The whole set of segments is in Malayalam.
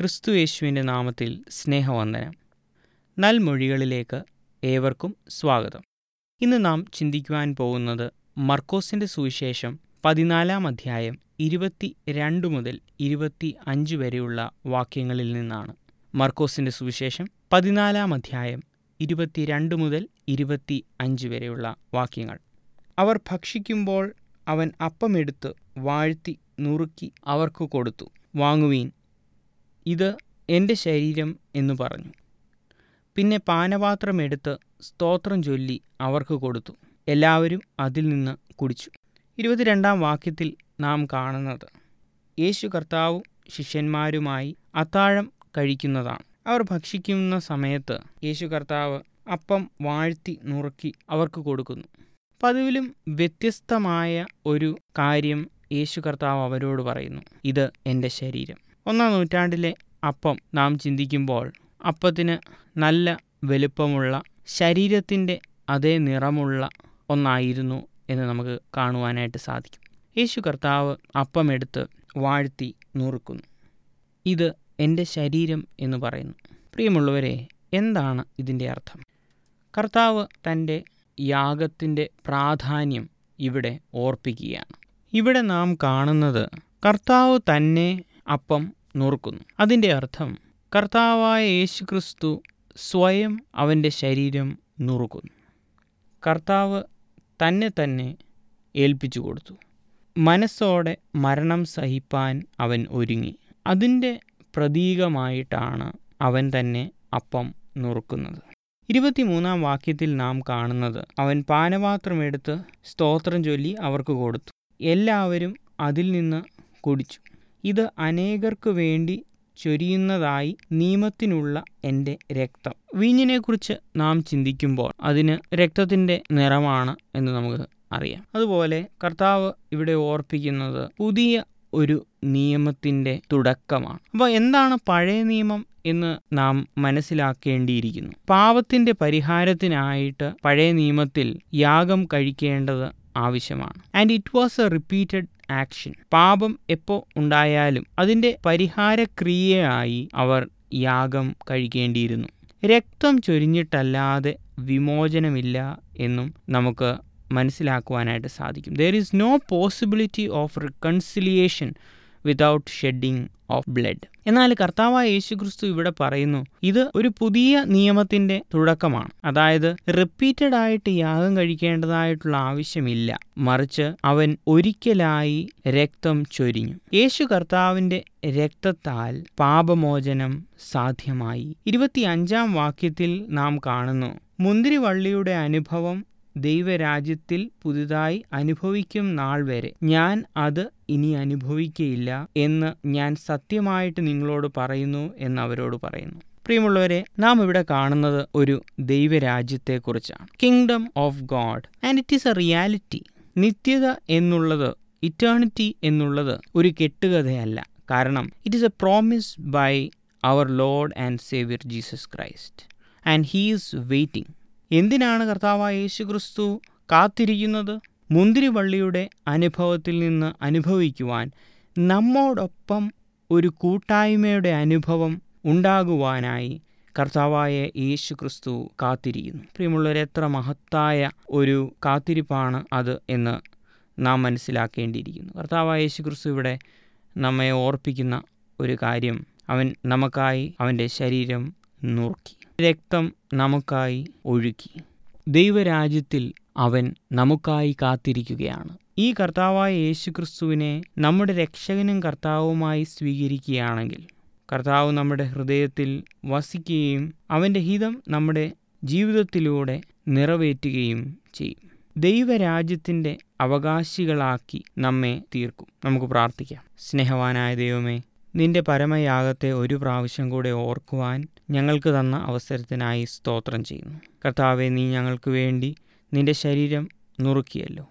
ക്രിസ്തു യേശുവിന്റെ നാമത്തിൽ സ്നേഹവന്ദനം. നൽമൊഴികളിലേക്ക് ഏവർക്കും സ്വാഗതം. ഇന്ന് നാം ചിന്തിക്കുവാൻ പോകുന്നത് മർക്കോസിന്റെ സുവിശേഷം പതിനാലാം അധ്യായം ഇരുപത്തി രണ്ട് മുതൽ ഇരുപത്തി അഞ്ച് വരെയുള്ള വാക്യങ്ങളിൽ നിന്നാണ്. മർക്കോസിന്റെ സുവിശേഷം പതിനാലാം അധ്യായം ഇരുപത്തിരണ്ട് മുതൽ ഇരുപത്തി അഞ്ച് വരെയുള്ള വാക്യങ്ങൾ. അവർ ഭക്ഷിക്കുമ്പോൾ അവൻ അപ്പമെടുത്ത് വാഴ്ത്തി നുറുക്കി അവർക്ക് കൊടുത്തു. വാങ്ങുവീൻ ഇത് എന്റെ ശരീരം എന്നു പറഞ്ഞു. പിന്നെ പാനപാത്രമെടുത്ത് സ്തോത്രം ചൊല്ലി അവർക്ക് കൊടുത്തു. എല്ലാവരും അതിൽ നിന്ന് കുടിച്ചു. ഇരുപത്തിരണ്ടാം വാക്യത്തിൽ നാം കാണുന്നത് യേശു കർത്താവും ശിഷ്യന്മാരുമായി അത്താഴം കഴിക്കുന്നതാണ്. അവർ ഭക്ഷിക്കുന്ന സമയത്ത് യേശു കർത്താവ് അപ്പം വാഴ്ത്തി നുറുക്കി അവർക്ക് കൊടുക്കുന്നു. പതിവിലും വ്യത്യസ്തമായ ഒരു കാര്യം യേശു കർത്താവ് അവരോട് പറയുന്നു ഇത് എന്റെ ശരീരം. ഒന്നാം നൂറ്റാണ്ടിലെ അപ്പം നാം ചിന്തിക്കുമ്പോൾ അപ്പത്തിന് നല്ല വലുപ്പമുള്ള ശരീരത്തിന്റെ അതേ നിറമുള്ള ഒന്നായിരുന്നു എന്ന് നമുക്ക് കാണുവാനായിട്ട് സാധിക്കും. യേശു കർത്താവ് അപ്പമെടുത്ത് വാഴ്ത്തി നുറുക്കുന്നു. ഇത് എന്റെ ശരീരം എന്ന് പറയുന്നു. പ്രിയമുള്ളവരെ എന്താണ് ഇതിന്റെ അർത്ഥം? കർത്താവ് തന്റെ യാഗത്തിന്റെ പ്രാധാന്യം ഇവിടെ ഓർപ്പിക്കുകയാണ്. ഇവിടെ നാം കാണുന്നത് കർത്താവ് തന്നെ അപ്പം നുറുക്കുന്നു. അതിന്റെ അർത്ഥം കർത്താവായ യേശുക്രിസ്തു സ്വയം അവന്റെ ശരീരം നുറുക്കുന്നു. കർത്താവ് തന്നെ തന്നെ ഏൽപ്പിച്ചു കൊടുത്തു. മനസ്സോടെ മരണം സഹിപ്പാൻ അവൻ ഒരുങ്ങി. അതിന്റെ പ്രതീകമായിട്ടാണ് അവൻ തന്നെ അപ്പം നുറുക്കുന്നത്. ഇരുപത്തിമൂന്നാം വാക്യത്തിൽ നാം കാണുന്നത് അവൻ പാനപാത്രമെടുത്ത് സ്തോത്രം ചൊല്ലി അവർക്ക് കൊടുത്തു. എല്ലാവരും അതിൽ നിന്ന് കുടിച്ചു. ഇത് അനേകർക്ക് വേണ്ടി ചൊരിയുന്നതായി നിയമത്തിനുള്ള എന്റെ രക്തം. വീഞ്ഞിനെക്കുറിച്ച് നാം ചിന്തിക്കുമ്പോൾ അതിന് രക്തത്തിന്റെ നിറമാണ് എന്ന് നമുക്ക് അറിയാം. അതുപോലെ കർത്താവ് ഇവിടെ ഓർപ്പിക്കുന്നത് പുതിയ ഒരു നിയമത്തിന്റെ തുടക്കമാണ്. അപ്പോൾ എന്താണ് പഴയ നിയമം എന്ന് നാം മനസ്സിലാക്കേണ്ടിയിരിക്കുന്നു. പാപത്തിന്റെ പരിഹാരത്തിനായിട്ട് പഴയ നിയമത്തിൽ യാഗം കഴിക്കേണ്ടത് ആവശ്യമാണ്. And it was a repeated action പാപം എപ്പോൾ ഉണ്ടായാലും അതിന്റെ പരിഹാരക്രിയയായി അവർ യാഗം കഴിക്കേണ്ടിയിരുന്നു. രക്തം ചൊരിഞ്ഞിട്ടല്ലാതെ വിമോചനമില്ല എന്നും നമുക്ക് മനസ്സിലാക്കുവാനായിട്ട് സാധിക്കും. There is no possibility of reconciliation without shedding of blood എന്നാൽ കർത്താവായ യേശുക്രിസ്തു ഇവിടെ പറയുന്നു ഇത് ഒരു പുതിയ നിയമത്തിന്റെ തുടക്കമാണ്. അതായത് റിപ്പീറ്റഡ് ആയിട്ട് യാഗം കഴിക്കേണ്ടതായിട്ടുള്ള ആവശ്യമില്ല. മറിച്ച് അവൻ ഒരിക്കലായി രക്തം ചൊരിഞ്ഞു. യേശു കർത്താവിന്റെ രക്തത്താൽ പാപമോചനം സാധ്യമായി. ഇരുപത്തിയഞ്ചാം വാക്യത്തിൽ നാം കാണുന്നു മുന്തിരിവള്ളിയുടെ അനുഭവം ദൈവരാജ്യത്തിൽ പുതുതായി അനുഭവിക്കും നാൾ വരെ. ഞാൻ അത് ഇനി അനുഭവിക്കയില്ല എന്ന് ഞാൻ സത്യമായിട്ട് നിങ്ങളോട് പറയുന്നു എന്ന് അവരോട് പറയുന്നു. പ്രിയമുള്ളവരെ നാം ഇവിടെ കാണുന്നത് ഒരു ദൈവരാജ്യത്തെക്കുറിച്ചാണ്. Kingdom of God and it is a reality നിത്യത എന്നുള്ളത് ഇറ്റേണിറ്റി എന്നുള്ളത് ഒരു കെട്ടുകഥയല്ല. കാരണം it is a promise by our Lord and Saviour Jesus Christ and he is waiting എന്തിനാണ് കർത്താവായ യേശു ക്രിസ്തു കാത്തിരിക്കുന്നത്? മുന്തിരിവള്ളിയുടെ അനുഭവത്തിൽ നിന്ന് അനുഭവിക്കുവാൻ നമ്മോടൊപ്പം ഒരു കൂട്ടായ്മയുടെ അനുഭവം ഉണ്ടാകുവാനായി കർത്താവായ യേശു ക്രിസ്തു കാത്തിരിക്കുന്നു. പ്രിയമുള്ളവർ എത്ര മഹത്തായ ഒരു കാത്തിരിപ്പാണ് അത് എന്ന് നാം മനസ്സിലാക്കേണ്ടിയിരിക്കുന്നു. കർത്താവായ യേശു ക്രിസ്തു ഇവിടെ നമ്മെ ഓർപ്പിക്കുന്ന ഒരു കാര്യം അവൻ നമുക്കായി അവന്റെ ശരീരം നുറുക്കി രക്തം നമുക്കായി ഒഴുക്കി. ദൈവരാജ്യത്തിൽ അവൻ നമുക്കായി കാത്തിരിക്കുകയാണ്. ഈ കർത്താവായ യേശുക്രിസ്തുവിനെ നമ്മുടെ രക്ഷകനും കർത്താവുമായി സ്വീകരിക്കുകയാണെങ്കിൽ കർത്താവ് നമ്മുടെ ഹൃദയത്തിൽ വസിക്കുകയും അവന്റെ ഹിതം നമ്മുടെ ജീവിതത്തിലൂടെ നിറവേറ്റുകയും ചെയ്യും. ദൈവരാജ്യത്തിന്റെ അവകാശികളാക്കി നമ്മെ തീർക്കും. നമുക്ക് പ്രാർത്ഥിക്കാം. സ്നേഹവാനായ ദൈവമേ നിന്റെ പരമയാഗത്തെ ഒരു പ്രാവശ്യം കൂടെ ഓർക്കുവാൻ ഞങ്ങൾക്ക് തന്ന അവസരത്തിനായി സ്തോത്രം ചെയ്യുന്നു. കർത്താവെ നീ ഞങ്ങൾക്ക് വേണ്ടി നിന്റെ ശരീരം നുറുക്കിയല്ലോ.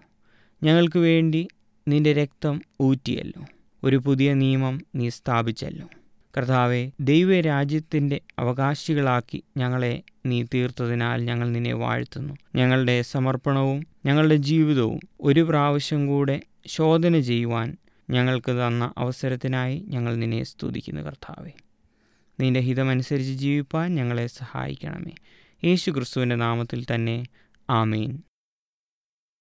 ഞങ്ങൾക്ക് വേണ്ടി നിന്റെ രക്തം ഊറ്റിയല്ലോ. ഒരു പുതിയ നിയമം നീ സ്ഥാപിച്ചല്ലോ. കർത്താവെ ദൈവരാജ്യത്തിന്റെ അവകാശികളാക്കി ഞങ്ങളെ നീ തീർത്തതിനാൽ ഞങ്ങൾ നിന്നെ വാഴ്ത്തുന്നു. ഞങ്ങളുടെ സമർപ്പണവും ഞങ്ങളുടെ ജീവിതവും ഒരു പ്രാവശ്യം കൂടെ ശോധന ചെയ്യുവാൻ ഞങ്ങൾക്ക് തന്ന അവസരത്തിനായി ഞങ്ങൾ നിന്നെ സ്തുതിക്കുന്നു കർത്താവെ. നിന്റെ ഹിതമനുസരിച്ച് ജീവിപ്പാൻ ഞങ്ങളെ സഹായിക്കണമേ. യേശു ക്രിസ്തുവിന്റെ നാമത്തിൽ തന്നെ Amen.